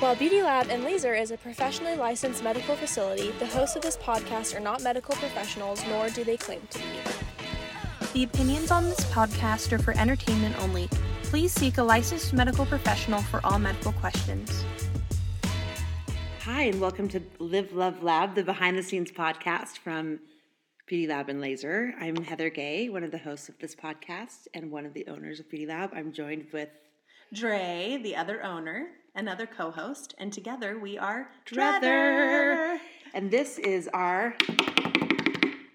While Beauty Lab and Laser is a professionally licensed medical facility, the hosts of this podcast are not medical professionals, nor do they claim to be. The opinions on this podcast are for entertainment only. Please seek a licensed medical professional for all medical questions. Hi, and welcome to Live Love Lab, the behind the scenes podcast from Beauty Lab and Laser. I'm Heather Gay, one of the hosts of this podcast and one of the owners of Beauty Lab. I'm joined with Dre, the other owner, another co host, and together we are Drether. And this is our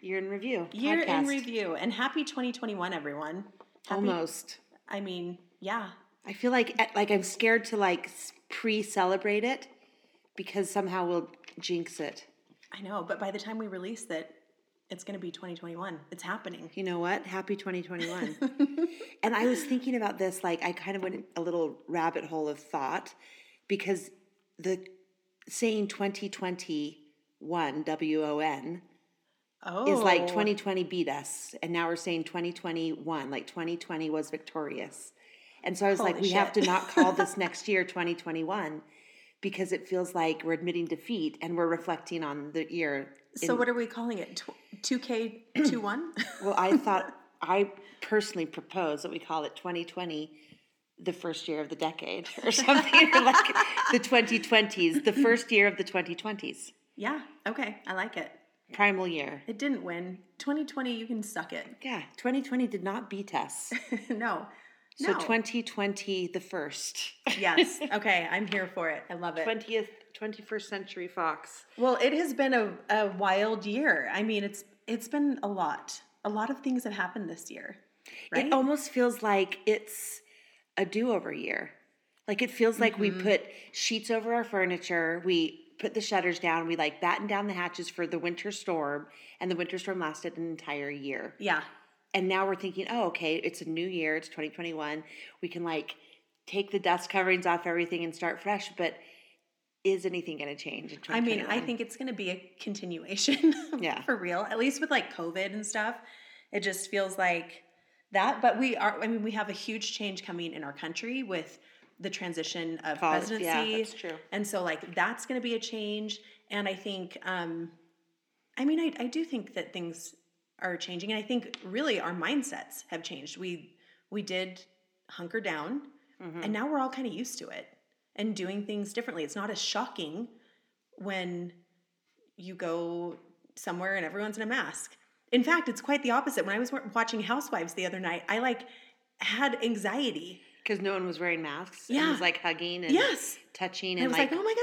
year in review. Year in review. And happy 2021, everyone. Happy, Almost. I mean, yeah. I feel like eh, like I'm scared to like pre celebrate it because somehow we'll jinx it. I know, but by the time we release it, it's going to be 2021. It's happening. You know what? Happy 2021. and I was thinking about this, like, I kind of went a little rabbit hole of thought because the saying 2021, W O N, Oh. is like 2020 beat us. And now we're saying 2021, like 2020 was victorious. And so I was like, Holy we have to not call this next year 2021 because it feels like we're admitting defeat and we're reflecting on the year. So, in- what are we calling it? Two K two one. Well, I thought I personally propose that we call it 2020 the first year of the decade or something or like the 2020s, the first year of the 2020s. yeah. Okay. I like it. Primal year. It didn't win. 2020, you can suck it. Yeah, 2020 did not beat us. no. So no. 2020 the first. Yes. Okay. I'm here for it. I love it. 20th 21st century fox. Well, it has been a, a wild year. I mean, it's it's been a lot. A lot of things have happened this year. Right? It almost feels like it's a do-over year. Like it feels like we mm-hmm. put sheets over our furniture, we put the shutters down, we like batten down the hatches for the winter storm, and the winter storm lasted an entire year. yeah. And now we're thinking, oh, okay, it's a new year, it's 2021. We can like take the dust coverings off everything and start fresh, but is anything going to change in I mean, I think it's going to be a continuation. Yeah. For real. At least with like COVID and stuff, it just feels like that. But we are, I mean, we have a huge change coming in our country with the transition of Pol- yeah, presidency. that's true. And so, like, that's going to be a change. And I think, um, I mean, I, I do think that things are changing. And I think really our mindsets have changed. We, we did hunker down Mm-hmm. and now we're all kind of used to it and doing things differently. It's not as shocking when you go somewhere and everyone's in a mask. In fact, it's quite the opposite. When I was watching Housewives the other night, I like had anxiety. because no one was wearing masks. and Yeah. was like hugging and Yes. touching And and, I was like, oh my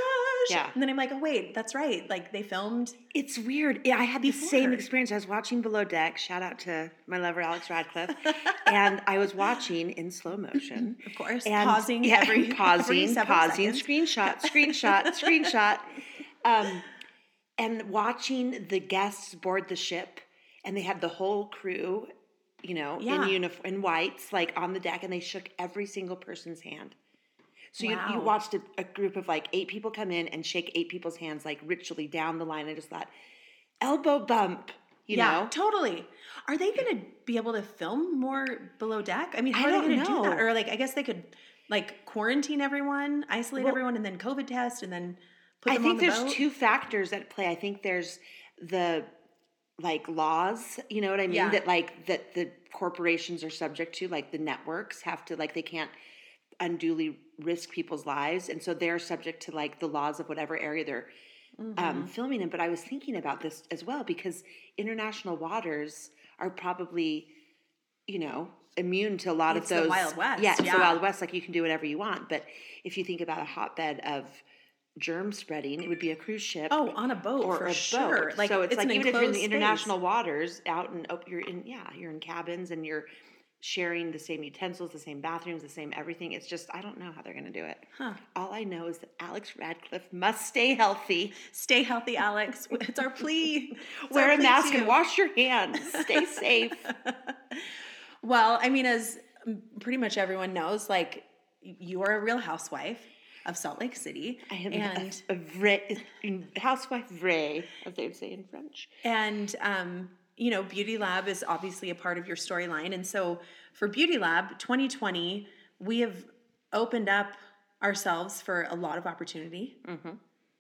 gosh. Yeah. And then I'm like, oh, wait, that's right. Like they filmed. It's weird. Yeah, I had the same experience. I was watching Below Deck. Shout out to my lover Alex Radcliffe, and I was watching in slow motion. Of course, And pausing yeah, every pausing, every pausing, seconds. screenshot, screenshot, screenshot, um, and watching the guests board the ship, and they had the whole crew, you know, Yeah. in uniform, in whites, like on the deck, and they shook every single person's hand. So you, you watched a, a group of like eight people come in and shake eight people's hands like ritually down the line. I just thought, elbow bump, you yeah, know? totally. Are they going to be able to film more below deck? I mean, how I are they going to do that? Or like, I guess they could like quarantine everyone, isolate Well- everyone, and then COVID test, and then put I think on the there's boat? two factors at play. I think there's the like laws, you know what I mean? Yeah. That like that the corporations are subject to, like the networks have to like they can't unduly risk people's lives, and so they're subject to like the laws of whatever area they're Mm-hmm. um, filming in. But I was thinking about this as well because international waters are probably, you know, immune to a lot It's of those. Wild West, Yeah, it's yeah. the Wild West. Like you can do whatever you want. But if you think about a hotbed of germ spreading, it would be a cruise ship. Oh, on a boat or for a sure. boat. Like so it's, like even if you're in the space. international waters, out and oh, you're in yeah, you're in cabins and you're sharing the same utensils, the same bathrooms, the same everything. It's just I don't know how they're going to do it. Huh. All I know is that Alex Radcliffe must stay healthy, Stay healthy, Alex. It's our plea. It's wear our a plea mask, and wash your hands. Stay safe. Well, I mean, as pretty much everyone knows, like you are a real housewife of Salt Lake City, I am and a, a vrai, housewife vrai, as they would say in French. and um, you know, Beauty Lab is obviously a part of your storyline, and so for Beauty Lab 2020, we have opened up ourselves for a lot of opportunity. Mm-hmm.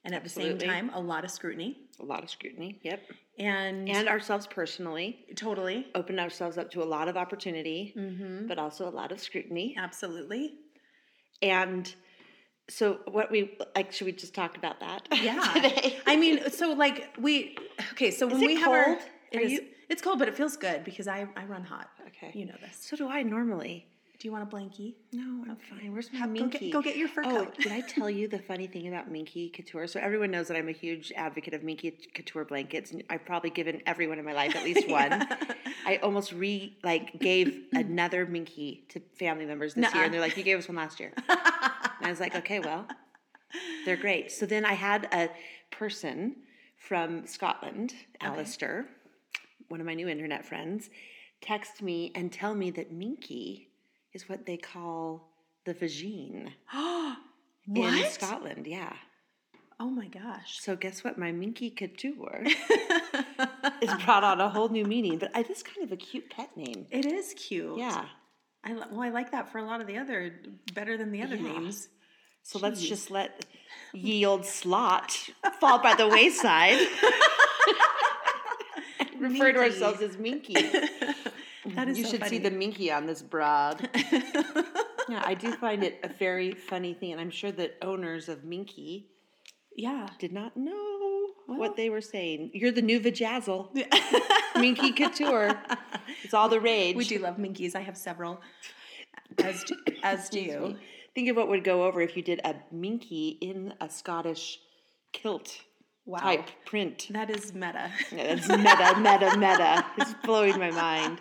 And at the same time, a lot of scrutiny. A lot of scrutiny. Yep. And, And ourselves personally. totally, Open ourselves up to a lot of opportunity, mm-hmm. but also a lot of scrutiny. absolutely. And so, what we like, should we just talk about that? Yeah. today? I mean, so like we okay, so when we have our cold? It Are is- you- it's cold, but it feels good because I I run hot. Okay. You know this. So do I normally. Do you want a blankie? No, I'm fine. Where's my Have- go Minky? get- go get your fur oh, coat. did I tell you the funny thing about Minky Couture? So everyone knows that I'm a huge advocate of Minky Couture blankets, and I've probably given everyone in my life at least one. I almost re like gave another Minky to family members this year, Nuh-uh. and they're like, "You gave us one last year." and I was like, "Okay, well, they're great." So then I had a person from Scotland, Alistair, one of my new internet friends, text me and tell me that Minky is what they call the vagine in Scotland. Yeah. Oh my gosh. So guess what? My Minky Couture is brought on a whole new meaning, but it is kind of a cute pet name. It is cute. Yeah. I well, I like that for a lot of the other better than the other Yeah. names. So let's just let ye old slot fall by the wayside. Refer to ourselves as Minky. That is you so should see the Minky on this broad. yeah, I do find it a very funny thing, and I'm sure that owners of Minky yeah. did not know Well. what they were saying. You're the new vajazzle. Minky Couture. It's all the rage. We do love minkies. I have several. As do, as do you. Think of what would go over if you did a Minky in a Scottish kilt Wow. type print. That is meta. Yeah, That's meta, meta, meta. It's blowing my mind.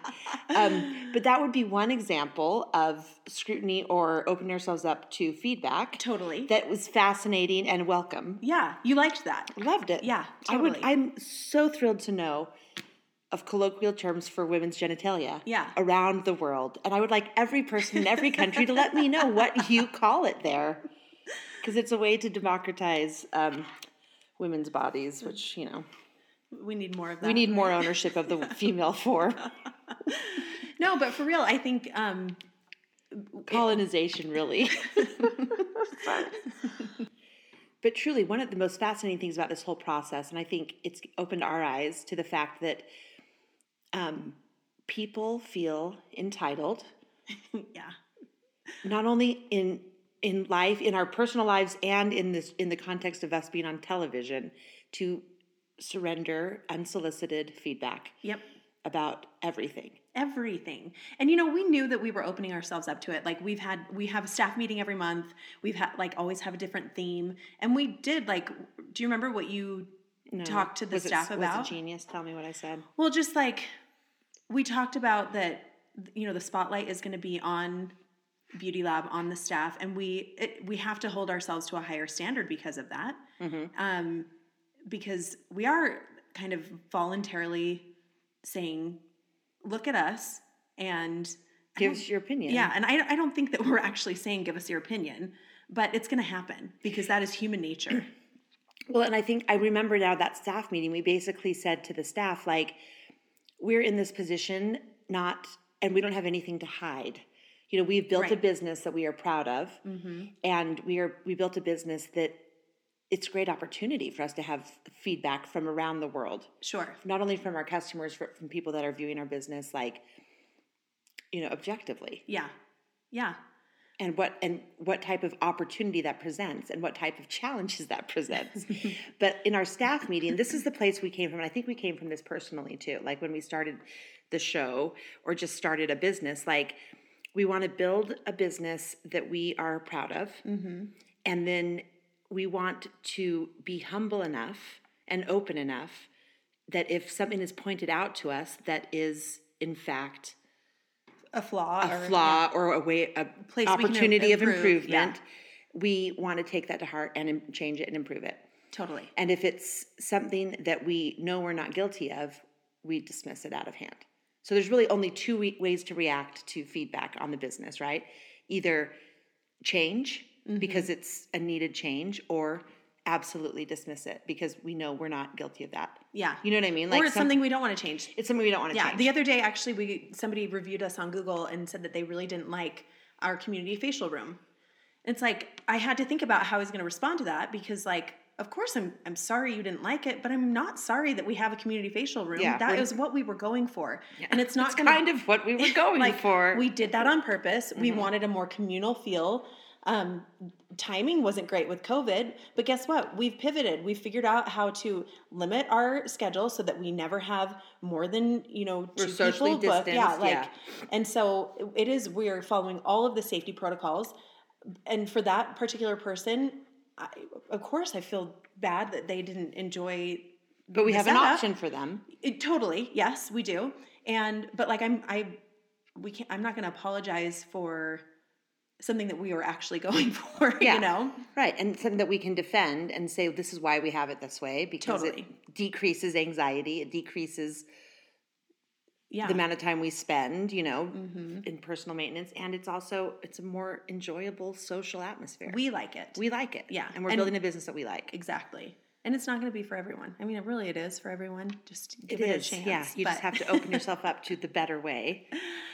Um, but that would be one example of scrutiny or opening ourselves up to feedback Totally. that was fascinating and welcome. yeah, you liked that. Loved it. Yeah, I would. totally. I'm so thrilled to know of colloquial terms for women's genitalia. Yeah. Around the world, and I would like every person in every country to let me know what you call it there, because it's a way to democratize um, women's bodies, which you know We need more of that. we need more ownership of the female form. No, but for real, I think um, Colonization, really. but truly, one of the most fascinating things about this whole process, and I think it's opened our eyes to the fact that um, people feel entitled, yeah, not only in in life, in our personal lives, and in this in the context of us being on television, to surrender unsolicited feedback yep, about everything. everything. And you know, we knew that we were opening ourselves up to it. Like we've had, we have a staff meeting every month. We've had like always have a different theme, and we did like. Do you remember what you No. talked to the Was it- staff was about? it genius? Tell me what I said. Well, just like we talked about that, you know, the spotlight is going to be on Beauty Lab on the staff, and we it, we have to hold ourselves to a higher standard because of that. Um, because we are kind of voluntarily saying, "Look at us," and Give us your opinion. yeah, and I I don't think that we're actually saying, "Give us your opinion." But it's going to happen because that is human nature. Well, and I think I remember now that staff meeting, we basically said to the staff, like, we're in this position not, and we don't have anything to hide. You know, we've built a Right. Mm-hmm. business that we are proud of, and we are we built a business that it's a great opportunity for us to have feedback from around the world, Sure. not only from our customers, but from people that are viewing our business, like, you know, objectively Yeah. Yeah. and what and what type of opportunity that presents and what type of challenges that presents but in our staff meeting this is the place we came from and i think we came from this personally too like when we started the show or just started a business like we want to build a business that we are proud of. Mm-hmm. And then we want to be humble enough and open enough that if something is pointed out to us that is in fact A flaw. a flaw or a way a Place opportunity of improve, improvement we want to take that to heart and change it and improve it. Totally. and if it's something that we know we're not guilty of we dismiss it out of hand so there's really only two ways to react to feedback on the business right either change Mm-hmm. because it's a needed change or absolutely dismiss it because we know we're not guilty of that Yeah. you know what i mean Like or it's some- something we don't want to change. it's something we don't want to Yeah. change The other day, actually, we somebody reviewed us on Google and said that they really didn't like our community facial room, It's like I had to think about how I was going to respond to that because, like, of course, I'm I'm sorry you didn't like it, but I'm not sorry that we have a community facial room. Yeah, that is what we were going for, and it's not It's gonna, kind of what we were going like for. we did that on purpose. We Mhm. wanted a more communal feel. Um, timing wasn't great with COVID, but guess what? We've pivoted. We've figured out how to limit our schedule so that we never have more than you know We're two people booked. Yeah, like, yeah. and so it is. We are following all of the safety protocols, and for that particular person, I, of course, I feel bad that they didn't enjoy but we have an option for them. it, totally, yes, we do. And but like I'm I we can't I'm not gonna apologize for something that we were actually going for, Yeah. you know? Right, and something that we can defend and say this is why we have it this way because Totally. it decreases anxiety, it decreases Yeah. the amount of time we spend, you know, Mhm. in personal maintenance, and it's also it's a more enjoyable social atmosphere. We like it. we like it, Yeah, and we're and- building a business that we like. exactly. And it's not gonna be for everyone. I mean it really it is for everyone. Just give It a chance. yeah. You just have to open yourself up to the better way,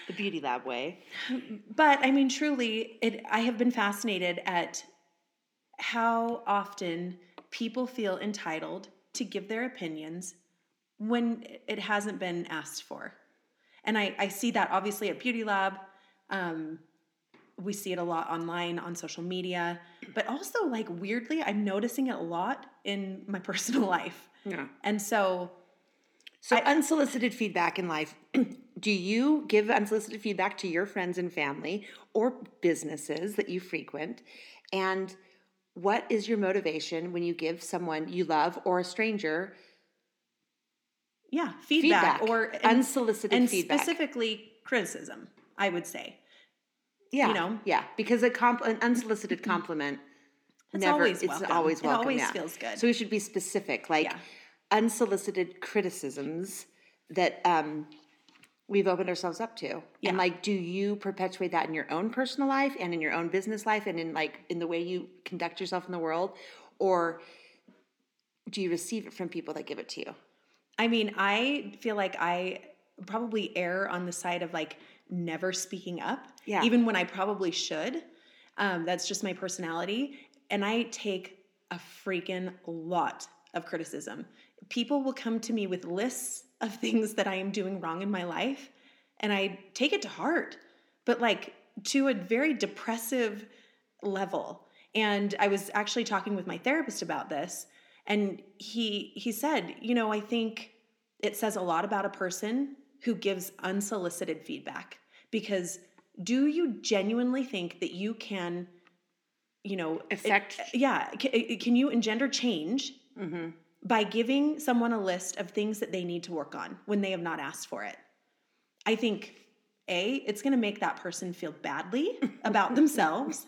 the beauty lab way. but I mean, truly, it. I have been fascinated at how often people feel entitled to give their opinions when it hasn't been asked for, and I, I see that obviously at Beauty Lab. Um, we see it a lot online on social media, but also like weirdly, I'm noticing it a lot in my personal life, Yeah. and so So unsolicited feedback in life. Do you give unsolicited feedback to your friends and family or businesses that you frequent? And what is your motivation when you give someone you love or a stranger yeah, feedback, feedback, or and, unsolicited and feedback? specifically criticism, I would say. yeah, you know? yeah, because a comp- an unsolicited compliment It's never always it's welcome. always It welcome. always yeah. feels good. So we should be specific, like Yeah. unsolicited criticisms that um, we've opened ourselves up to. Yeah. And like, do you perpetuate that in your own personal life and in your own business life and in like in the way you conduct yourself in the world, or do you receive it from people that give it to you? I mean, I feel like I probably err on the side of like never speaking up, Yeah. even when I probably should. Um, that's just my personality. And I take a freaking lot of criticism. People will come to me with lists of things that I am doing wrong in my life, and I take it to heart, but like to a very depressive level. And I was actually talking with my therapist about this, and he he said, you know, I think it says a lot about a person who gives unsolicited feedback because do you genuinely think that you can you know Affect- yeah can, can you engender change Mm-hmm. by giving someone a list of things that they need to work on when they have not asked for it i think a it's going to make that person feel badly about themselves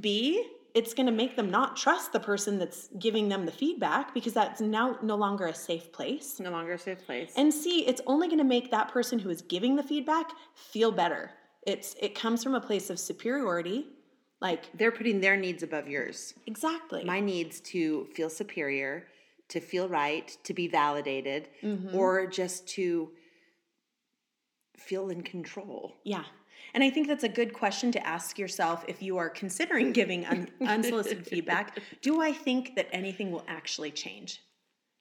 b it's going to make them not trust the person that's giving them the feedback because that's now no longer a safe place No longer a safe place. and C, it's only going to make that person who is giving the feedback feel better. It's it comes from a place of superiority. Like they're putting their needs above yours. exactly. my needs to feel superior, to feel right, to be validated, Mhm. or just to feel in control. yeah. And I think that's a good question to ask yourself if you are considering giving un- unsolicited feedback. Do I think that anything will actually change?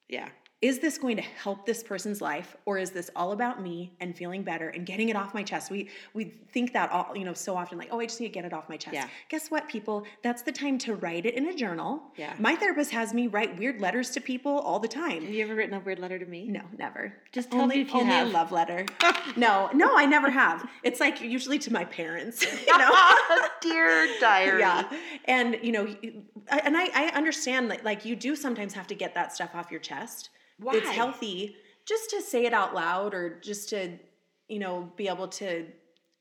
Yeah. Is this going to help this person's life or is this all about me and feeling better and getting it off my chest? We we think that all you know so often like oh i just need to get it off my chest. Yeah. guess what people? That's the time to write it in a journal. Yeah. my therapist has me write weird letters to people all the time. Have you ever written a weird letter to me? no never. Just tell only, me if you only have. a love letter. No no i never have. It's like usually to my parents you know? Dear diary. yeah. And you know and i i understand that like you do sometimes have to get that stuff off your chest it's healthy. Just to say it out loud or just to you know be able to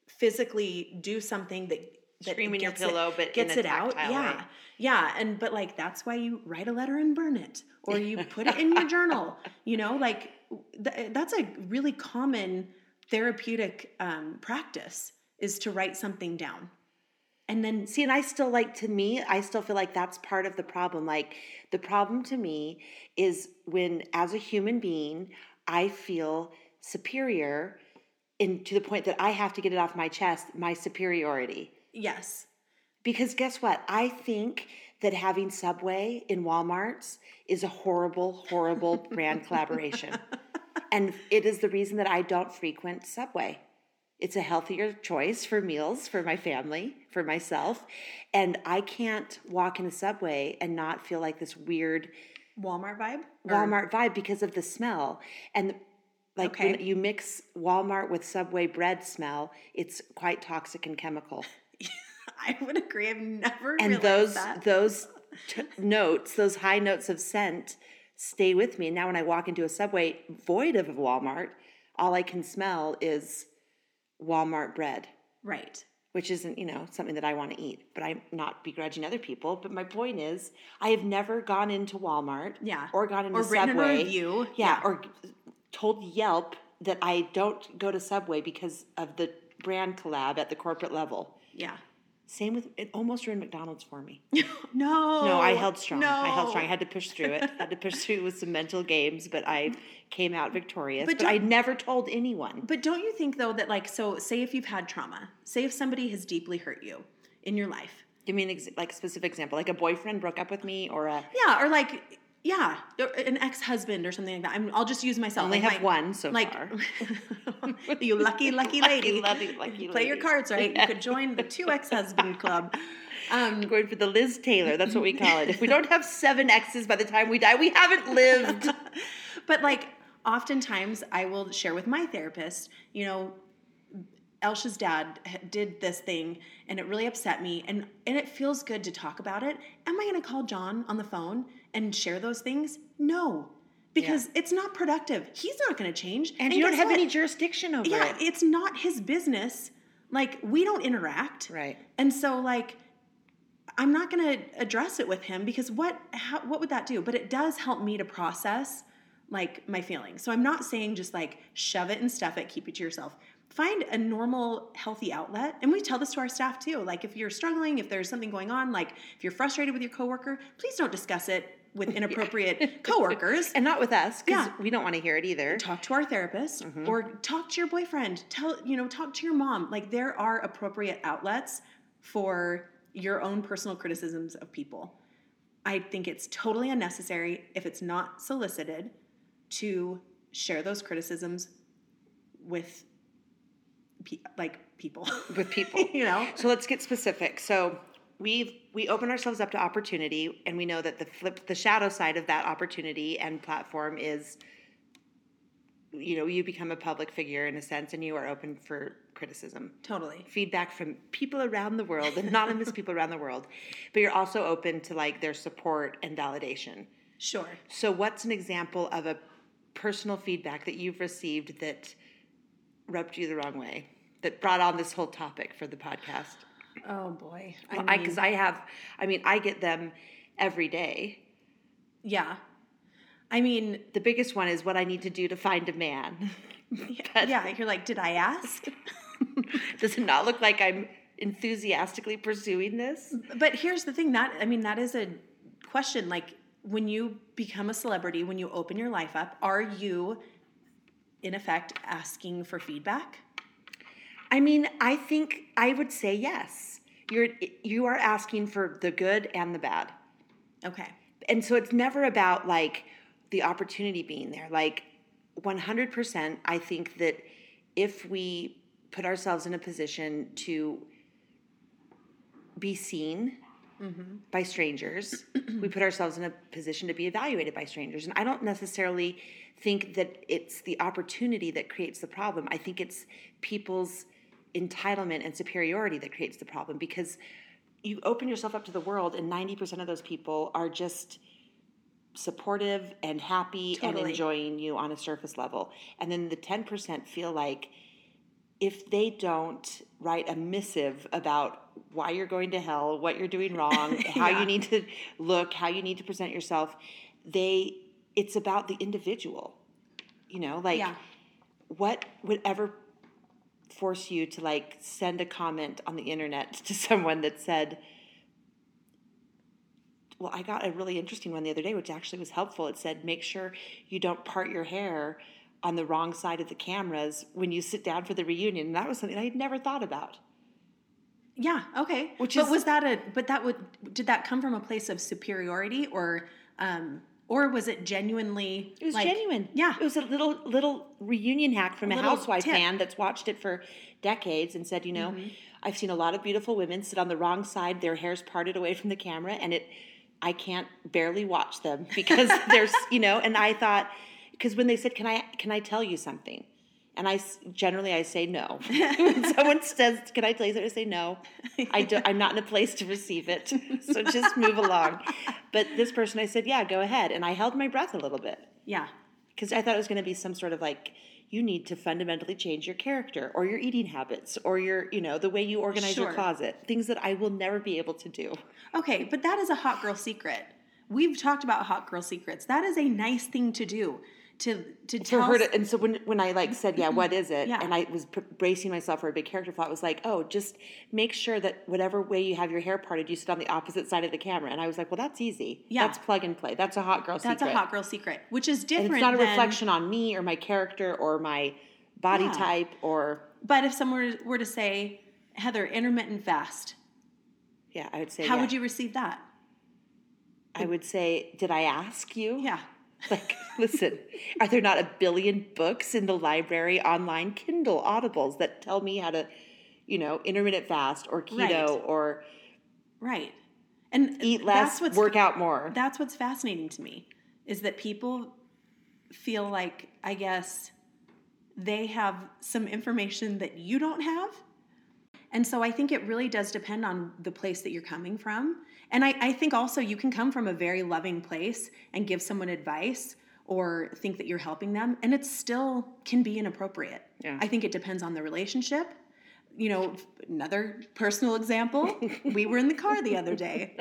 physically do something that that Scream in your gets it- pillow, but in gets a it out. yeah. way. yeah. And but like that's why you write a letter and burn it or you put it in your journal. You know like th- that's a really common therapeutic um, practice is to write something down and then See, and I still like to me, I still feel like that's part of the problem. Like the problem to me is when as a human being, I feel superior in to the point that I have to get it off my chest, my superiority. Yes. Because guess what? I think that having Subway in Walmarts is a horrible, horrible brand collaboration. And it is the reason that I don't frequent Subway. It's a healthier choice for meals for my family, for myself. And I can't walk in a Subway and not feel like this weird Walmart vibe? Or- Walmart vibe because of the smell. And like when you mix Walmart with Subway bread smell, it's quite toxic and chemical. I would agree. I've never and those that. those t- notes, those high notes of scent, stay with me. And Now, when I walk into a subway void of a Walmart, all I can smell is Walmart bread, right. which isn't you know something that I want to eat. But I'm not begrudging other people. But my point is, I have never gone into Walmart, Yeah. or gone into Or written a Subway, review. yeah, Yeah. or told Yelp that I don't go to Subway because of the brand collab at the corporate level. Yeah. Same with it almost ruined McDonald's for me. No. No, I held strong. No. I held strong. I had to push through it. I had to push through with some mental games, but I came out victorious. But But, I never told anyone. But don't you think though that like so say if you've had trauma, say if somebody has deeply hurt you in your life. Give me an ex- like specific example, like a boyfriend broke up with me, or a Yeah, or like yeah, an ex-husband or something like that. I'm, I'll just use myself. only like have my- one so like far. you lucky lucky lady. lucky, lucky Play your cards right. You could join the two ex-husband club. Um, going for the Liz Taylor. That's what we call it. If we don't have seven exes by the time we die, we haven't lived. but like oftentimes I will share with my therapist, you know, Elsha's dad did this thing and it really upset me and and it feels good to talk about it. Am I going to call John on the phone and share those things? No. Because it's not productive. He's not going to change. And, you don't have what? any jurisdiction over Yeah, it. it's not his business. Like we don't interact. Right. And so like I'm not going to address it with him because what how, what would that do? But it does help me to process like my feelings. So I'm not saying just like shove it and stuff it, keep it to yourself. Find a normal healthy outlet. And we tell this to our staff too. Like if you're struggling, if there's something going on, like if you're frustrated with your coworker, please don't discuss it with inappropriate coworkers. And not with us, because Yeah. we don't want to hear it either. talk to our therapist mm-hmm. or talk to your boyfriend tell you know talk to your mom like there are appropriate outlets for your own personal criticisms of people i think it's totally unnecessary if it's not solicited to share those criticisms with pe- like people with people. you know So let's get specific. So we we open ourselves up to opportunity, and we know that the flip, the shadow side of that opportunity and platform is, you know, you become a public figure in a sense, and you are open for criticism, totally feedback from people around the world, anonymous people around the world, but you're also open to like their support and validation. sure So, what's an example of a personal feedback that you've received that rubbed you the wrong way, that brought on this whole topic for the podcast? oh boy I because I, have, I mean, I get them every day. yeah i mean The biggest one is what I need to do to find a man. But yeah you're like did i ask Does it not look like I'm enthusiastically pursuing this? But here's the thing that I mean that is a question like when you become a celebrity, when you open your life up, are you in effect asking for feedback? I mean, I think I would say yes. You're you are asking for the good and the bad. Okay. and so it's never about like the opportunity being there like 100% i think that if we put ourselves in a position to be seen by strangers. We put ourselves in a position to be evaluated by strangers. And i don't necessarily think that it's the opportunity that creates the problem. I think it's people's entitlement and superiority that creates the problem because you open yourself up to the world and 90% of those people are just supportive and happy and enjoying you on a surface level. And then the 10% feel like if they don't write a missive about why you're going to hell what you're doing wrong how Yeah. you need to look how you need to present yourself they it's about the individual you know like Yeah. what would ever force you to like send a comment on the internet to someone that said well i got a really interesting one the other day which actually was helpful it said make sure you don't part your hair on the wrong side of the cameras when you sit down for the reunion and that was something i had never thought about Yeah. Okay. Which but is- was that a? But that would did that come from a place of superiority or um or was it genuinely? It was like- genuine. Yeah. It was a little little reunion hack from a, little housewife tip. Mm-hmm. fan that's watched it for decades and said, you know, I've seen a lot of beautiful women sit on the wrong side, their hair's parted away from the camera, and it I can't barely watch them because there's, you know, and I thought because when they said, "Can I can I tell you something?" And I generally I say no. when someone says, "Can I tell you something?" I say no. I do, I'm not in a place to receive it, so just move along. But this person, I said, "Yeah, go ahead," and I held my breath a little bit Yeah. because I thought it was going to be some sort of like you need to fundamentally change your character or your eating habits or your you know the way you organize your closet things that I will never be able to do. Okay, but that is a hot girl secret. We've talked about hot girl secrets. That is a nice thing to do. To to For tell her to, and so when when I like said yeah what mm-hmm. is it Yeah. and I was pr- bracing myself for a big character flaw it was like oh just make sure that whatever way you have your hair parted you sit on the opposite side of the camera and I was like well that's easy Yeah. that's plug and play that's a hot girl secret. that's secret a hot girl secret, which is and different. it's not a than- reflection on me or my character or my body Yeah. type or But if someone were to say, Heather, intermittent fast, yeah I would say how yeah. would you receive that? I would say did I ask you Yeah. Like, listen, are there not a billion books in the library, online, Kindle, Audibles that tell me how to, you know, intermittent fast or keto Right. or Right. And eat that's less, what's work out more? that's what's fascinating to me is that people feel like I guess they have some information that you don't have. And so I think it really does depend on the place that you're coming from. And I, I think also you can come from a very loving place and give someone advice or think that you're helping them, and it still can be inappropriate. Yeah. I think it depends on the relationship. You know, another personal example, we were in the car the other day.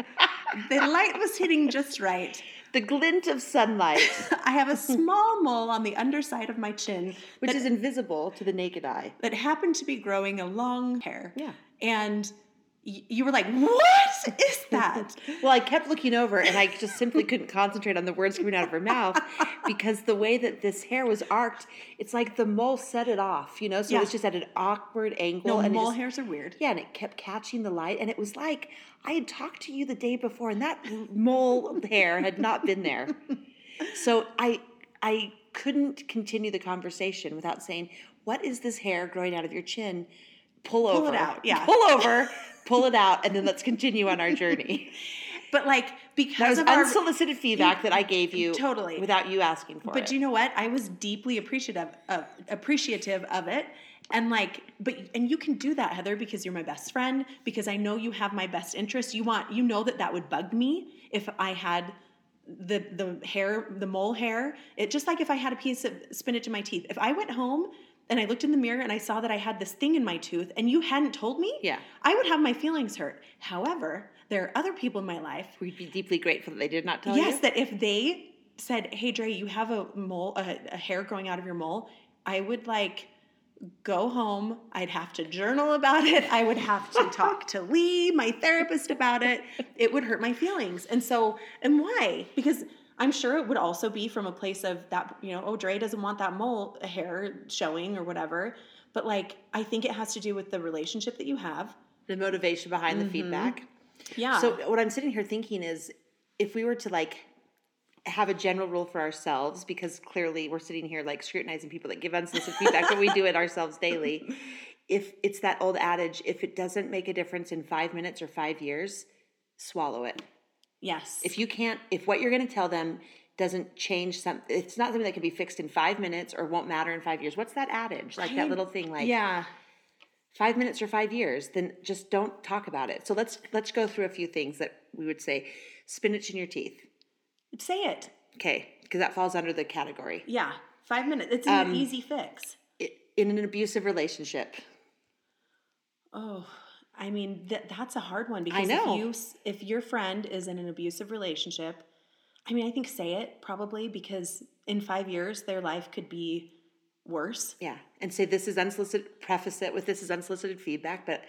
The light was hitting just right. the glint of sunlight, I have a small mole on the underside of my chin which that, is invisible to the naked eye. that happened to be growing a long hair. Yeah. And you were like, What is that? Well, I kept looking over and I just simply couldn't concentrate on the words coming out of her mouth because the way that this hair was arced, it's like the mole set it off, you know? So Yeah. it was just at an awkward angle. no, and mole just- hairs are weird. Yeah, and it kept catching the light, and it was like I had talked to you the day before, and that mole hair had not been there. So I I couldn't continue the conversation without saying, "What is this hair growing out of your chin? Pull, over. Pull it out, yeah. pull over, pull it out, and then let's continue on our journey." But like That because was of our unsolicited feedback that I gave you, Totally. without you asking for it. But it. do you know what? I was deeply appreciative of appreciative of it. And like, but and you can do that, Heather, because you're my best friend. Because I know you have my best interest. You want, you know that that would bug me if I had the the hair, the mole hair. It just like if I had a piece of spinach in my teeth. If I went home and I looked in the mirror and I saw that I had this thing in my tooth, and you hadn't told me, Yeah. I would have my feelings hurt. However, there are other people in my life We'd be deeply grateful that they did not tell yes, you. Yes, that if they said, "Hey, Dre, you have a mole, a, a hair growing out of your mole," I would like go home. I'd have to journal about it. I would have to talk to Lee, my therapist, about it. It would hurt my feelings. And so, and why? Because I'm sure it would also be from a place of that, you know, oh, Dre doesn't want that mole hair showing or whatever. But like, I think it has to do with the relationship that you have. the motivation behind the mm-hmm. feedback. Yeah. So what I'm sitting here thinking is, if we were to like have a general rule for ourselves, because clearly we're sitting here like scrutinizing people that give unsolicited feedback, but we do it ourselves daily. If it's that old adage, if it doesn't make a difference in five minutes or five years, swallow it. Yes. If you can't, if what you're going to tell them doesn't change some, it's not something that can be fixed in five minutes or won't matter in five years. What's that adage? Like that little thing, like yeah. five minutes or five years, then just don't talk about it. So let's let's go through a few things that we would say. Spinach in your teeth. Say it. Okay, because that falls under the category. Yeah, five minutes. It's an Um, easy fix. In an abusive relationship, Oh, I mean th- that's a hard one because know. if you if your friend is in an abusive relationship, I mean I think say it probably because in five years their life could be worse. yeah, and say this is unsolicited. Preface it with this is unsolicited feedback, but.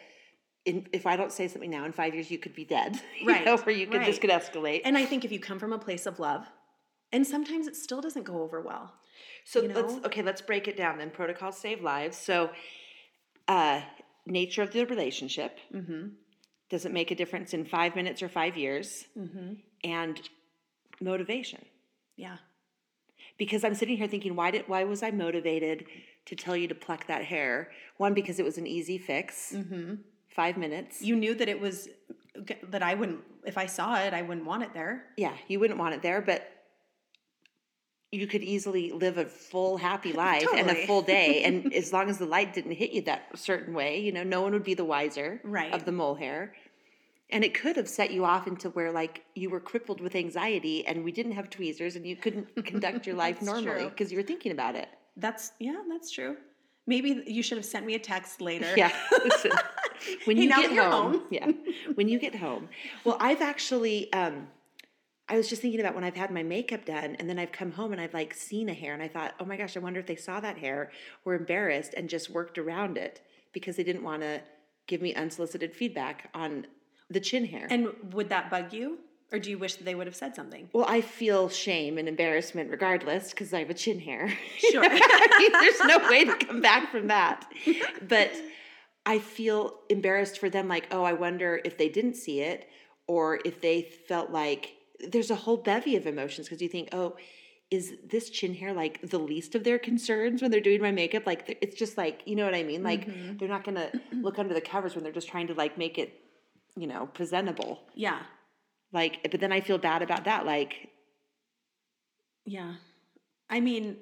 In, if I don't say something now, in five years you could be dead. you Right, know, or you could this could escalate. And I think if you come from a place of love, and sometimes it still doesn't go over well. So you let's okay, let's break it down then. Protocols save lives. So uh nature of the relationship. Mm-hmm. Does it make a difference in five minutes or five years? And motivation. Yeah. Because I'm sitting here thinking, why did why was I motivated to tell you to pluck that hair? One, because it was an easy fix. Five minutes. You knew that it was that I wouldn't if I saw it, I wouldn't want it there. yeah, you wouldn't want it there, but you could easily live a full happy life and a full day and as long as the light didn't hit you that certain way you know no one would be the wiser Right. of the mole hair and it could have set you off into where like you were crippled with anxiety and we didn't have tweezers and you couldn't conduct your life normally because you were thinking about it That's yeah, that's true. Maybe you should have sent me a text later. yeah when you get home, home. yeah when you get home well i've actually um I was just thinking about when I've had my makeup done and then I've come home and I've like seen a hair and I thought, oh my gosh, I wonder if they saw that hair, were embarrassed and just worked around it because they didn't want to give me unsolicited feedback on the chin hair. And would that bug you? Or do you wish that they would have said something? well, I feel shame and embarrassment regardless because I have a chin hair. Sure. I mean, there's no way to come back from that. But I feel embarrassed for them, like, oh, I wonder if they didn't see it or if they felt like there's a whole bevy of emotions because you think, oh, is this chin hair like the least of their concerns when they're doing my makeup? Like, it's just like, you know what I mean? Like, they're not to look under the covers when they're just trying to like make it, you know, presentable. Yeah. Like, but then I feel bad about that. Like, Yeah. I mean,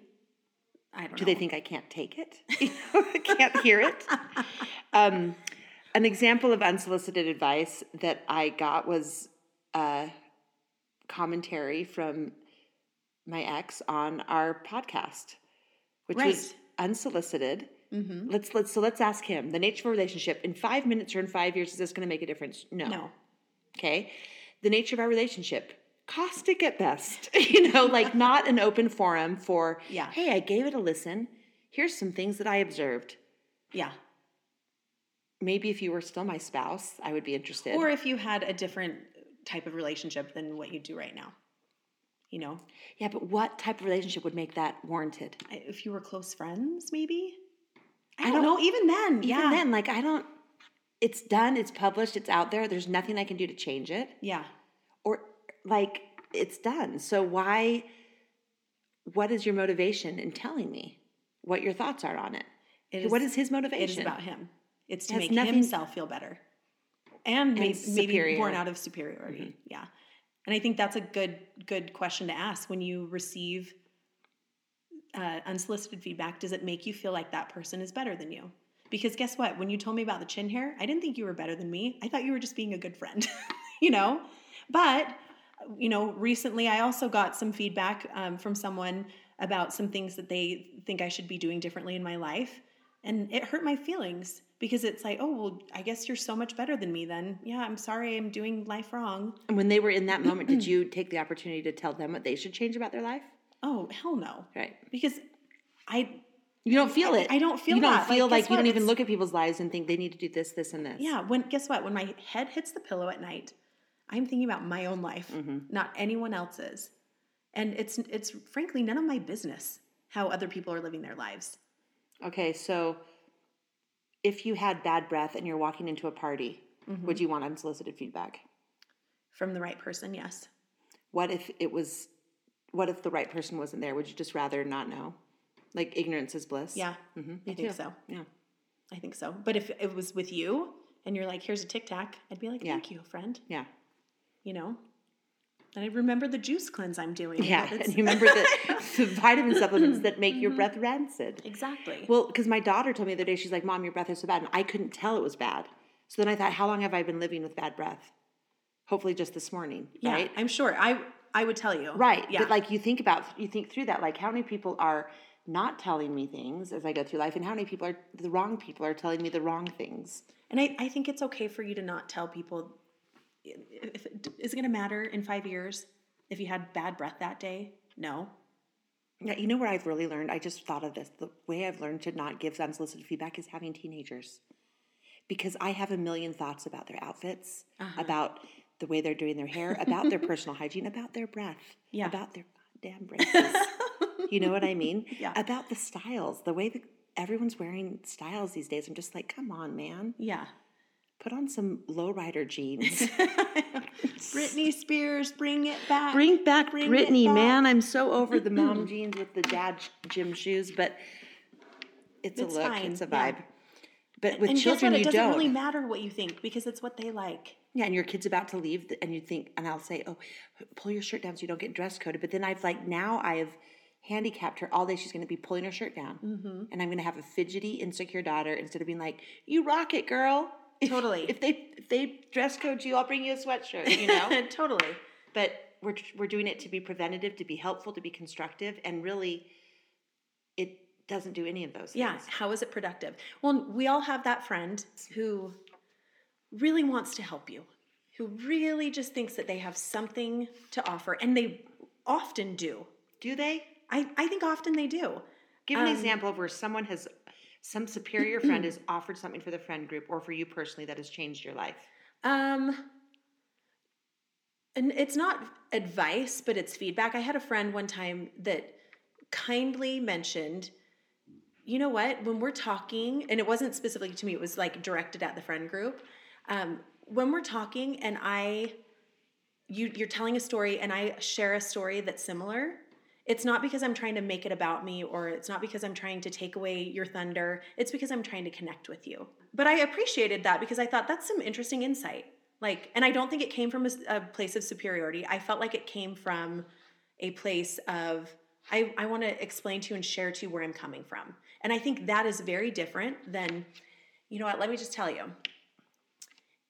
I don't do know. they think I can't take it? Can't hear it. Um, an example of unsolicited advice that I got was a commentary from my ex on our podcast, which was Right. unsolicited. Mm-hmm. Let's let's so let's ask him the nature of a relationship in five minutes or in five years is this going to make a difference? No. No. Okay. The nature of our relationship, caustic at best. you know, like not an open forum for, Yeah. hey, I gave it a listen. Here's some things that I observed. Yeah. Maybe if you were still my spouse, I would be interested. Or if you had a different type of relationship than what you do right now. You know, yeah, but what type of relationship would make that warranted? If you were close friends, maybe. I I don't, don't- know. Even then, Even yeah, then, like I don't it's done, it's published, it's out there. There's nothing I can do to change it. yeah. Or like it's done. So why what is your motivation in telling me what your thoughts are on it? It what is his motivation? It is about him. It's to Has make nothing- himself feel better, and, may- maybe superior. born out of superiority. Yeah, and I think that's a good good question to ask when you receive uh, unsolicited feedback. Does it make you feel like that person is better than you? Because guess what? When you told me about the chin hair, I didn't think you were better than me. I thought you were just being a good friend, you know. But you know, recently I also got some feedback um, from someone about some things that they think I should be doing differently in my life. And it hurt my feelings because it's like, oh, well, I guess you're so much better than me then. Yeah, I'm sorry I'm doing life wrong. And when they were in that moment, did you take the opportunity to tell them what they should change about their life? Oh, hell no. Right. Because I, You don't feel it. I don't feel You don't that. Like, feel like, guess you don't even It's- look at people's lives and think they need to do this, this, and this. yeah, when, guess what? When my head hits the pillow at night, I'm thinking about my own life, mm-hmm. not anyone else's. And it's, it's frankly none of my business how other people are living their lives. Okay, so if you had bad breath and you're walking into a party, Mm-hmm. would you want unsolicited feedback? From the right person, yes. What if it was? What if the right person wasn't there? Would you just rather not know? Like ignorance is bliss. Yeah, hmm I think so. Yeah. I think so. But if it was with you and you're like, here's a tic tac, I'd be like, Yeah. thank you, friend. Yeah. You know? And I remember the juice cleanse I'm doing. Yeah. And you remember the, the vitamin supplements that make your mm-hmm. breath rancid. exactly. Well, because my daughter told me the other day, she's like, Mom, your breath is so bad. And I couldn't tell it was bad. So then I thought, how long have I been living with bad breath? Hopefully just this morning, yeah, right? I'm sure. I I would tell you. Right. Yeah. But like you think about, you think through that, like how many people are not telling me things as I go through life, and how many people are, the wrong people are telling me the wrong things. and I, I think it's okay for you to not tell people. If is it going to matter in five years if you had bad breath that day? No. Yeah, you know what I've really learned? I just thought of this. The way I've learned to not give unsolicited feedback is having teenagers. Because I have a million thoughts about their outfits, Uh-huh. about the way they're doing their hair, about their personal hygiene, about their breath, Yeah. about their goddamn braces. you know what I mean? Yeah. About the styles, the way the everyone's wearing styles these days. I'm just like, come on, man. Yeah. Put on some lowrider jeans. Britney Spears, bring it back. Bring back Bring Britney, back. man. I'm so over the mom jeans with the dad gym shoes, but it's, It's a look, fine, it's a yeah. vibe. But with and children, what? It you doesn't don't. really matter what you think because it's what they like. Yeah, and your kid's about to leave, and you think, and I'll say, "Oh, pull your shirt down so you don't get dress coded." But then I've like now I have handicapped her all day. She's going to be pulling her shirt down, Mm-hmm. and I'm going to have a fidgety, insecure daughter instead of being like, "You rock it, girl." If- Totally. If they if they dress code you, I'll bring you a sweatshirt. You know. totally. but we're we're doing it to be preventative, to be helpful, to be constructive, and really, it doesn't do any of those. Yeah. things. How is it productive? Well, we all have that friend who really wants to help you, who really just thinks that they have something to offer, and they often do. Do they? I, I think often they do. Give an Um, example of where someone has, some superior friend has offered something for the friend group or for you personally that has changed your life. Um, and it's not advice, but it's feedback. I had a friend one time that kindly mentioned, you know what, when we're talking, and it wasn't specifically to me, it was like directed at the friend group. Um, when we're talking and I, you, you're telling a story and I share a story that's similar, it's not because I'm trying to make it about me or it's not because I'm trying to take away your thunder. It's because I'm trying to connect with you. But I appreciated that because I thought that's some interesting insight. Like, and I don't think it came from a place of superiority. I felt like it came from a place of, I, I want to explain to you and share to you where I'm coming from. And I think that is very different than, you know what, let me just tell you,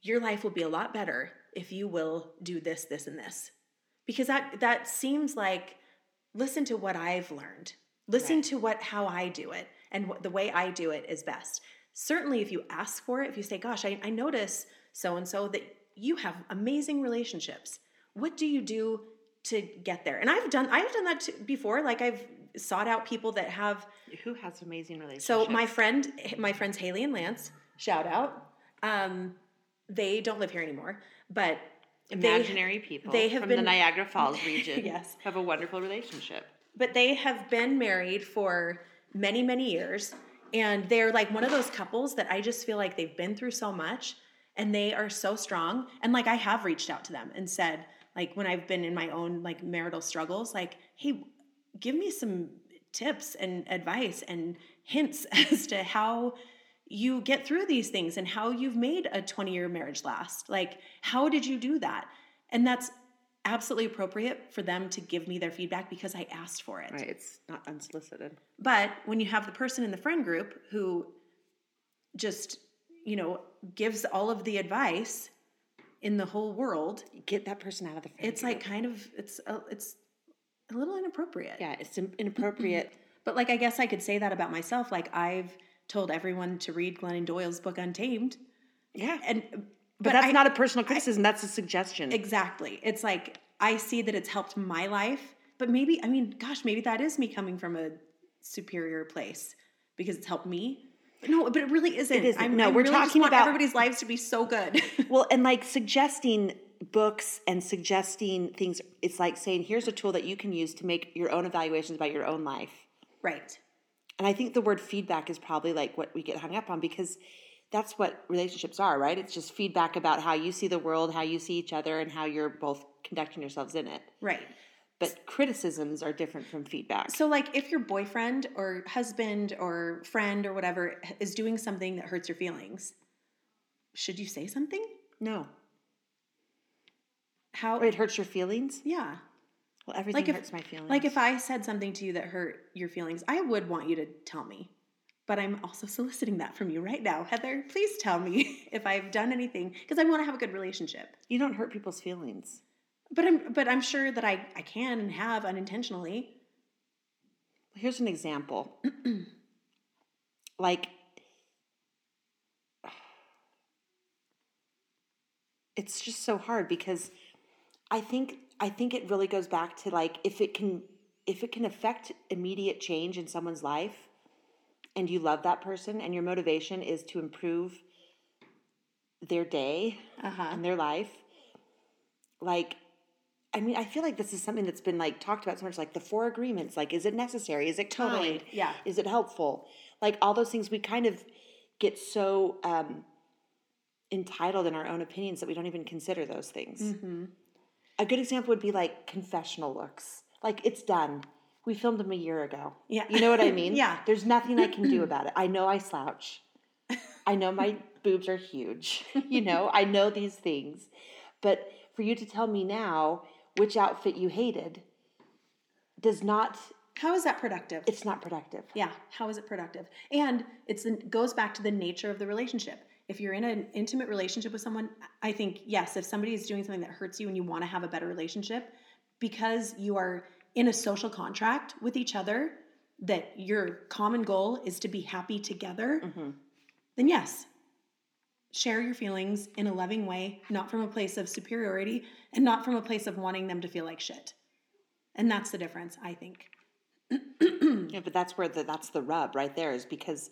your life will be a lot better if you will do this, this, and this. Because that that seems like listen to what I've learned. Listen Right. to what how I do it and what, the way I do it is best. Certainly if you ask for it, if you say, gosh, I, I notice so and so that you have amazing relationships. What do you do to get there? And I've done I've done that too, before. Like I've sought out people that have Who has amazing relationships? so my friend, my friends Haley and Lance, shout out. Um, they don't live here anymore, but they- imaginary people they have from the Niagara Falls region Yes. have a wonderful relationship. but they have been married for many many years and they're like one of those couples that i just feel like they've been through so much and they are so strong and like i have reached out to them and said like when i've been in my own like marital struggles like hey give me some tips and advice and hints as to how you get through these things and how you've made a 20 year marriage last like how did you do that and that's absolutely appropriate for them to give me their feedback because I asked for it. Right, it's not unsolicited. But when you have the person in the friend group who just, you know, gives all of the advice in the whole world, Get that person out of the friend it's group. like kind of it's a, it's a little inappropriate. yeah, it's inappropriate. But like I guess I could say that about myself. Like I've told everyone to read Glennon Doyle's book Untamed. yeah, And but, that's I- not a personal criticism. that's a suggestion. Exactly. It's like I see that it's helped my life, but maybe I mean, gosh, maybe that is me coming from a superior place because it's helped me. No, but it really isn't. It isn't. I'm, No, I we're really talking about- everybody's lives to be so good. Well, and like suggesting books and suggesting things, it's like saying, here's a tool that you can use to make your own evaluations about your own life. right. And I think the word feedback is probably like what we get hung up on because that's what relationships are, right? It's just feedback about how you see the world, how you see each other, and how you're both conducting yourselves in it. Right. But criticisms are different from feedback. So like if your boyfriend or husband or friend or whatever is doing something that hurts your feelings, should you say something? No. How It hurts your feelings? Yeah. Well, everything Like if hurts my feelings. Like if I said something to you that hurt your feelings, I would want you to tell me. But I'm also soliciting that from you right now. Heather, please tell me if I've done anything because I want to have a good relationship. you don't hurt people's feelings. But I'm but I'm sure that I, I can and have unintentionally. Here's an example. like, it's just so hard because I think I think it really goes back to like if it can if it can affect immediate change in someone's life and you love that person and your motivation is to improve their day Uh-huh. and their life like I mean I feel like this is something that's been like talked about so much like the four agreements like is it necessary is it kind Totally, yeah. is it helpful like all those things we kind of get so um, entitled in our own opinions that we don't even consider those things. Mm-hmm. A good example would be like confessional looks. Like it's done. We filmed them a year ago. Yeah. You know what I mean? Yeah. There's nothing I can do about it. I know I slouch. I know my boobs are huge. you know, I know these things. But for you to tell me now which outfit you hated does not How is that productive? it's not productive. Yeah, how is it productive? And it's it goes back to the nature of the relationship. If you're in an intimate relationship with someone, I think yes, if somebody is doing something that hurts you and you want to have a better relationship because you are in a social contract with each other that your common goal is to be happy together, mm-hmm. then yes, share your feelings in a loving way, not from a place of superiority and not from a place of wanting them to feel like shit. And that's the difference, I think. Yeah, but that's where the that's the rub right there is because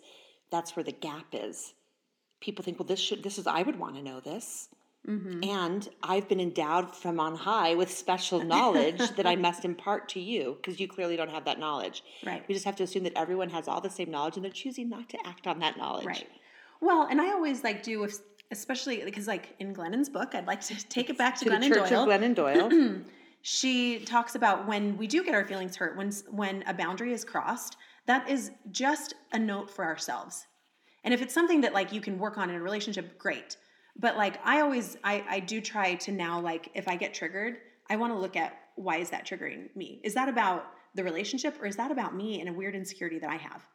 that's where the gap is. People think, well, this should this is I would want to know this. Mm-hmm. And I've been endowed from on high with special knowledge that I must impart to you because you clearly don't have that knowledge. Right. We just have to assume that everyone has all the same knowledge and they're choosing not to act on that knowledge. Right. Well, and I always like do if especially because like in Glennon's book, I'd like to take it back to, To the Glennon Church Doyle. of Glennon Doyle. she talks about when we do get our feelings hurt, when when a boundary is crossed, that is just a note for ourselves. And if it's something that like you can work on in a relationship, great. But like I always I I do try to now like if I get triggered, I want to look at why is that triggering me? Is that about the relationship or is that about me and a weird insecurity that I have?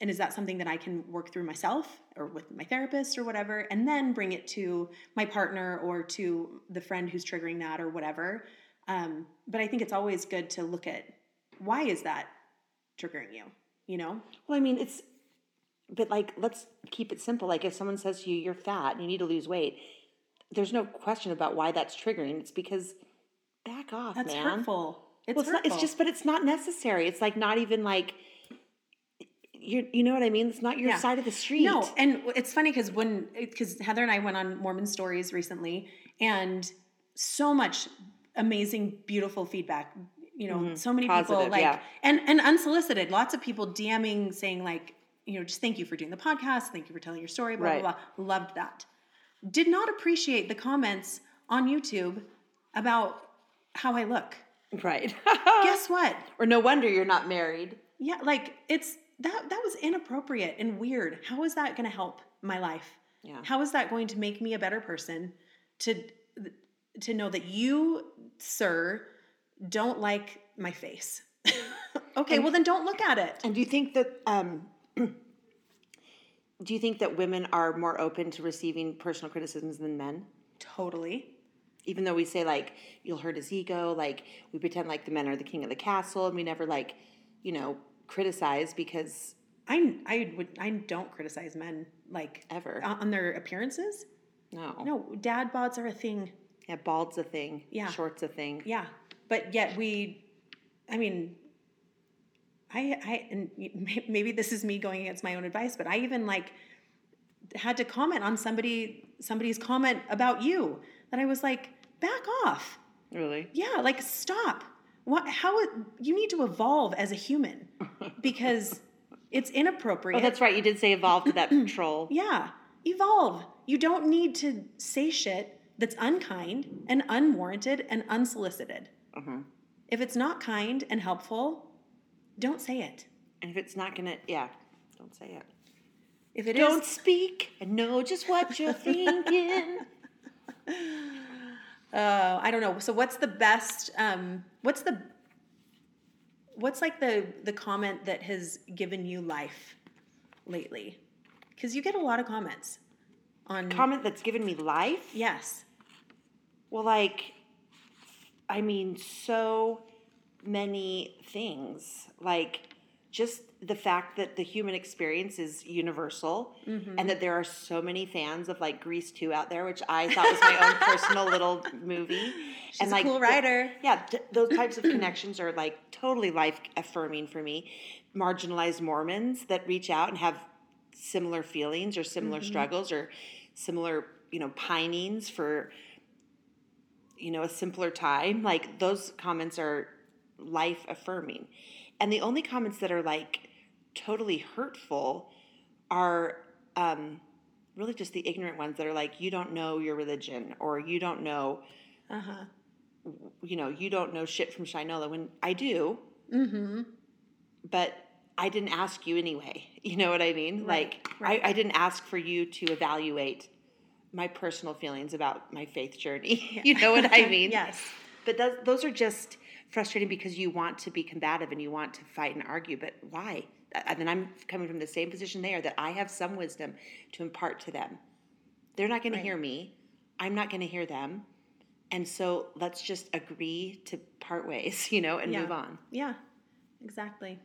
And is that something that I can work through myself or with my therapist or whatever, and then bring it to my partner or to the friend who's triggering that or whatever? Um, but I think it's always good to look at why is that triggering you? You know? Well, I mean, it's, but like, let's keep it simple. Like, if someone says to you, you're fat and you need to lose weight, there's no question about why that's triggering. It's because back off, That's man. hurtful. It's well, it's, not, hurtful. it's just, but it's not necessary. It's like not even like, you you know what I mean? It's not your Yeah. side of the street. No, and it's funny because when because Heather and I went on Mormon Stories recently, and so much amazing, beautiful feedback. You know, mm-hmm. so many people like yeah. and and unsolicited. Lots of people DMing saying like, you know, just thank you for doing the podcast, thank you for telling your story, blah Right. blah blah. Loved that. Did not appreciate the comments on YouTube about how I look. right. Guess what? or no wonder you're not married. Yeah, like it's that that was inappropriate and weird. How is that going to help my life? Yeah. How is that going to make me a better person to to know that you, sir, don't like my face? okay, well then don't look at it. And do you think that um, do you think that women are more open to receiving personal criticisms than men? Totally. Even though we say like you'll hurt his ego, like we pretend like the men are the king of the castle, and we never like, you know, criticize because I I would I don't criticize men like Ever. on on their appearances. no, No, dad bods are a thing. yeah, bald's a thing, Yeah. short's a thing. Yeah, but yet we, I mean, I, I, and maybe this is me going against my own advice, but I even like had to comment on somebody, somebody's comment about you that I was like, back off. Really? Yeah, like stop. What? How? it- You need to evolve as a human because it's inappropriate. Oh, that's right. You did say evolve to that troll. Yeah, evolve. You don't need to say shit that's unkind and unwarranted and unsolicited. Uh-huh. If it's not kind and helpful, don't say it. And if it's not gonna, yeah, don't say it. If it is, Don't speak. I know just what you're thinking. uh, I don't know. So what's the best? Um, what's the what's like the the comment that has given you life lately? Because you get a lot of comments on. Comment that's given me life. yes. Well, like, I mean, so many things. Like, just the fact that the human experience is universal Mm-hmm. and that there are so many fans of like Grease 2 out there, which I thought was my own personal little movie. She's a cool rider. yeah, th- those types of connections are like totally life affirming for me. Marginalized Mormons that reach out and have similar feelings or similar Mm-hmm. struggles or similar, you know, pinings for you know, a simpler time. Like those comments are life affirming. And the only comments that are like totally hurtful are um, really just the ignorant ones that are like, you don't know your religion or you don't know, Uh huh. you know, you don't know shit from Shinola when I do, Mm-hmm. but I didn't ask you anyway. You know what I mean? Right, Like, right. I, I didn't ask for you to evaluate my personal feelings about my faith journey. you know what I mean? yes. But those, those are just frustrating because you want to be combative and you want to fight and argue, but why? And then I'm coming from the same position they are that I have some wisdom to impart to them. They're not going Right. to hear me. I'm not going to hear them. And so let's just agree to part ways, you know, and Yeah. move on. Yeah, exactly.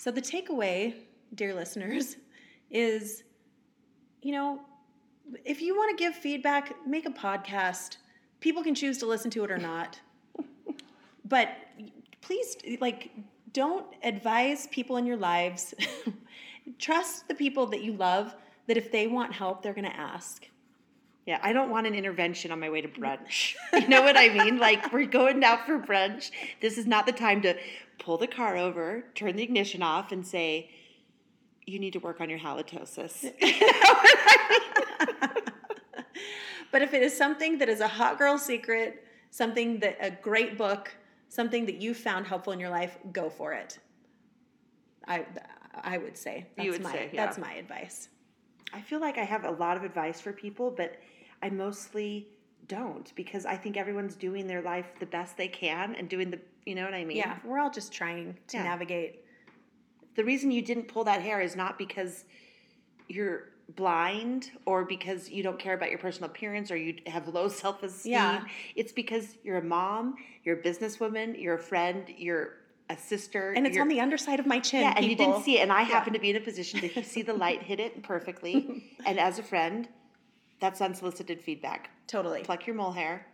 So the takeaway, dear listeners, is you know, if you want to give feedback, make a podcast. People can choose to listen to it or not. But please like don't advise people in your lives. Trust the people that you love that if they want help, they're going to ask. Yeah, I don't want an intervention on my way to brunch. you know what I mean? Like, we're going out for brunch. This is not the time to pull the car over, turn the ignition off, and say, you need to work on your halitosis. But if it is something that is a hot girl secret, something that a great book, something that you found helpful in your life, go for it. I I would say that's You would my say, yeah. that's my advice. I feel like I have a lot of advice for people, but I mostly don't because I think everyone's doing their life the best they can and doing the, you know what I mean? Yeah, we're all just trying to Yeah. navigate. The reason you didn't pull that hair is not because you're blind or because you don't care about your personal appearance or you have low self-esteem. Yeah. It's because you're a mom, you're a businesswoman, you're a friend, you're a sister. And it's on the underside of my chin. Yeah, and you didn't see it, and I Yeah. happened to be in a position to see the light hit it perfectly. and as a friend, that's unsolicited feedback. Totally. Pluck your mole hair,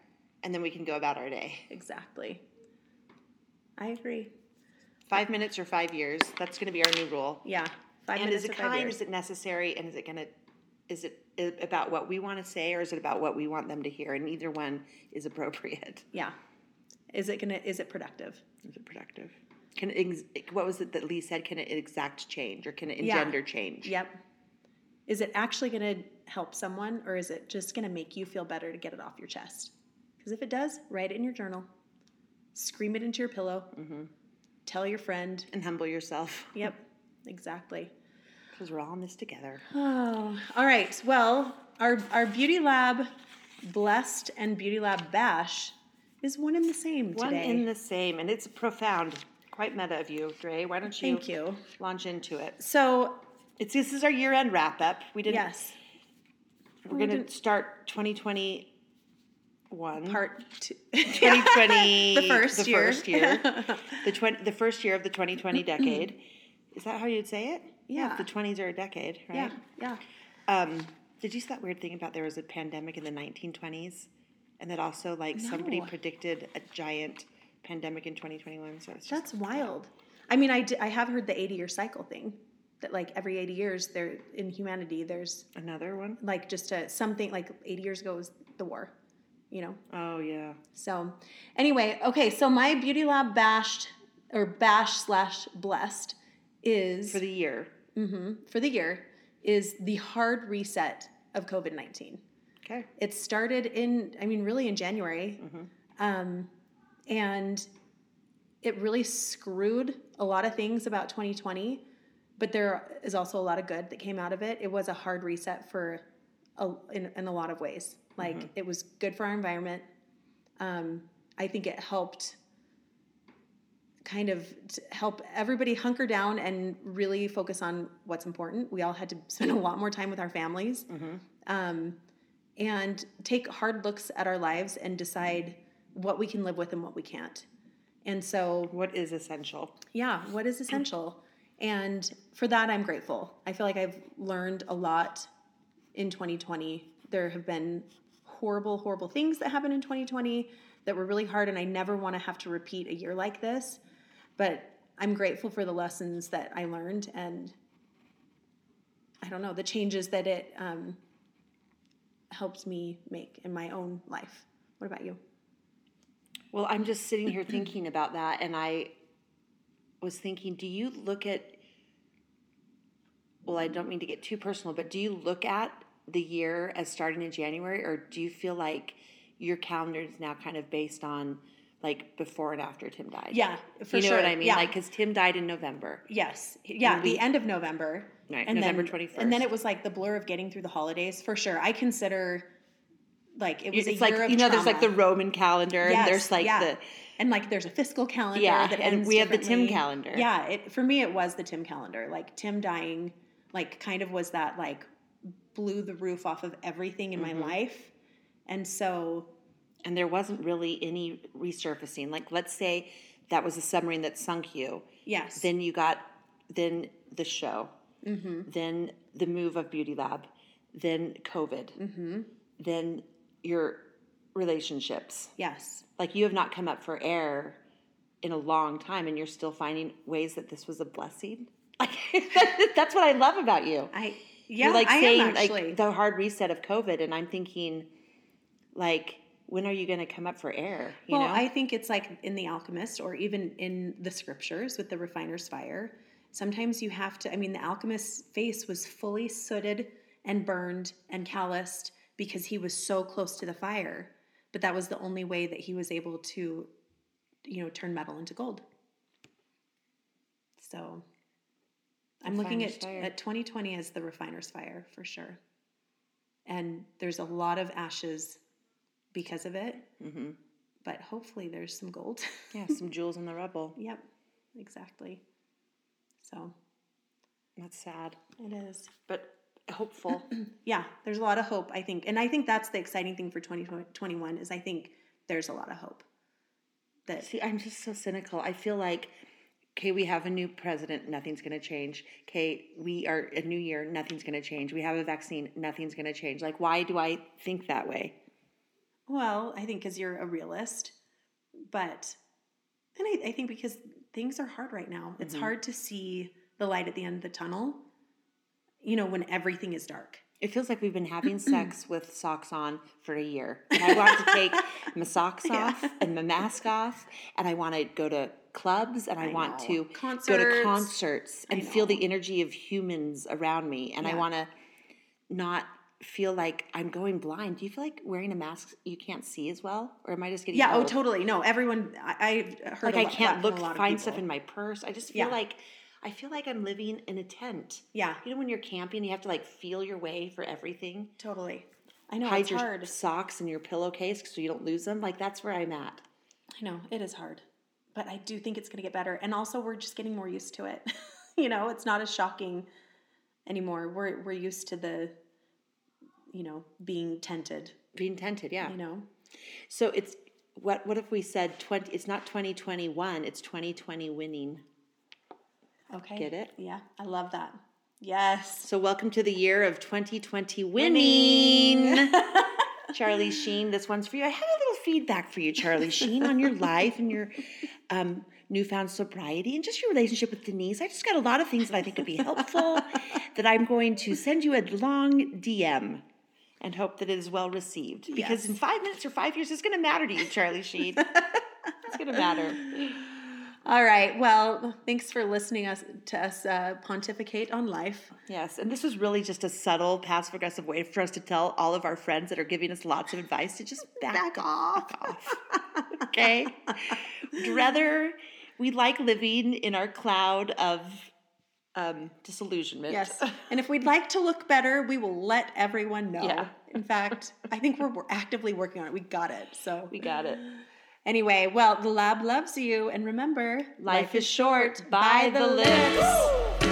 and then we can go about our day. Exactly. I agree. Five minutes or five years. That's going to be our new rule. Yeah. Five and is it kind? years. Is it necessary? And is it going to? Is it about what we want to say, or is it about what we want them to hear? And either one is appropriate. yeah. Is it gonna is it productive? Is it productive? Can it, ex- what was it that Lee said? Can it exact change, or can it Yeah. engender change? Yep. Is it actually going to help someone or is it just going to make you feel better to get it off your chest? Because if it does, write it in your journal, scream it into your pillow, Mm-hmm. tell your friend. And humble yourself, Yep, exactly. Because we're all in this together. Oh, all right. Well, our, our Beauty Lab Blessed and Beauty Lab Bash is one and the same today. One in the same, and it's profound. Quite meta of you, Dre. Why don't you, Thank you. launch into it? So, It's this is our year end wrap up. We didn't. yes, we're gonna start 2021. part two. 2020. the first the year. First year. the twen- The first year of the 2020 decade. Is that how you'd say it? Yeah. The 20s are a decade, right? yeah. Um, did you see that weird thing about there was a pandemic in the 1920s, and that also like somebody predicted a giant pandemic in 2021? So it's just That's wild. I mean, I, d- I have heard the 80 year cycle thing that like every 80 years there in humanity there's another one. like just a something like 80 years ago was the war, you know. Oh yeah. So anyway, okay, so my beauty lab bashed or bash slash blessed is For the year. Mhm, for the year is the hard reset of COVID 19. Okay. It started in, I mean, really in January. Um, and it really screwed a lot of things about 2020, but there is also a lot of good that came out of it. It was a hard reset for, a, in, in a lot of ways. Like, it was good for our environment. Um, I think it helped kind of help everybody hunker down and really focus on what's important. We all had to spend a lot more time with our families um, and take hard looks at our lives and decide what we can live with and what we can't. And so, What is essential? yeah, what is essential? And for that, I'm grateful. I feel like I've learned a lot in 2020. There have been horrible, horrible things that happened in 2020 that were really hard, and I never want to have to repeat a year like this. But I'm grateful for the lessons that I learned and I don't know, the changes that it um, helped me make in my own life. What about you? Well, I'm just sitting here thinking about that, and I was thinking, do you look at well, I don't mean to get too personal, but do you look at the year as starting in January, or do you feel like your calendar is now kind of based on like before and after Tim died? Yeah, for you know sure. what I mean? Yeah. Like, because Tim died in November. Yes. Yeah, we- the end of November. Right, and November then, 21st. And then it was like the blur of getting through the holidays for sure. I consider like it was It's a like year of you know, there's like the. Roman calendar, and there's like yeah. the and like there's a fiscal calendar Yeah, that and we have the Tim calendar. Yeah, it, for me it was the Tim calendar. Like Tim dying, like kind of was that like blew the roof off of everything in Mm-hmm. my life, and so and there wasn't really any resurfacing. Like, let's say that was a submarine that sunk you. yes, Then you got then the show, Mm-hmm. then the move of Beauty Lab, then COVID, Mm-hmm. then your relationships. yes, Like you have not come up for air in a long time, and you're still finding ways that this was a blessing. Like that's what I love about you. I yeah, you're like I saying am actually. like the hard reset of COVID, and I'm thinking, like, when are you going to come up for air? You well, know, I think it's like in The Alchemist or even in the scriptures with the refiner's fire. Sometimes you have to, I mean, the alchemist's face was fully sooted and burned and calloused because he was so close to the fire. But that was the only way that he was able to, you know, turn metal into gold. So I'm looking at, fire. at 2020 as the refiner's fire for sure. And there's a lot of ashes because of it hmm but hopefully there's some gold. yeah, some jewels in the rubble. yep, exactly. So That's sad, it is. but hopeful. Yeah, there's a lot of hope, I think. And I think that's the exciting thing for 2021 is I think there's a lot of hope. That See, I'm just so cynical. I feel like, okay, we have a new president, nothing's going to change. Okay, we are a new year, nothing's going to change. We have a vaccine, nothing's going to change. Like, why do I think that way? Well, I think because you're a realist, but and I, I think because things are hard right now. It's mm-hmm. hard to see the light at the end of the tunnel, you know, when everything is dark. It feels like we've been having sex with socks on for a year. And I want to take my socks off and my mask off, and I want to go to clubs and I, I want know. to go to Concerts. concerts and feel the energy of humans around me. And I want to not feel like I'm going blind. Do you feel like wearing a mask you can't see as well, or am I just getting Yeah, oh, totally. No, everyone, I, I heard Like I lot- can't look, find stuff in my purse. I just feel Yeah. like I feel like I'm living in a tent. Yeah, You know when you're camping, you have to like feel your way for everything totally. I know hide it's your hard. socks in your pillowcase so you don't lose them. Like that's where I'm at. I know it is hard, but I do think it's going to get better. And also, we're just getting more used to it. you know, it's not as shocking anymore. We're we're used to the, you know, being tented. Being tented, yeah. You know, So it's what? What if we said twenty? It's not twenty twenty one. It's twenty twenty winning. okay. Get it? Yeah, I love that. Yes. So welcome to the year of twenty twenty winning. Charlie Sheen, this one's for you. I have a little feedback for you, Charlie Sheen, on your life and your um, newfound sobriety and just your relationship with Denise. I just got a lot of things that I think would be helpful that I'm going to send you a long DM and hope that it is well received. Because Yes. in five minutes or five years, it's going to matter to you, Charlie Sheen. it's going to matter. All right. Well, thanks for listening us to us uh, pontificate on life. Yes, and this was really just a subtle, passive aggressive way for us to tell all of our friends that are giving us lots of advice to just back, Back off. off. okay? Rather we like living in our cloud of um, disillusionment. Yes. And if we'd like to look better, we will let everyone know. Yeah. In fact, I think we're, we're actively working on it. We got it. So We got it. Anyway, well, the lab loves you. And remember, Life is short. By the lips.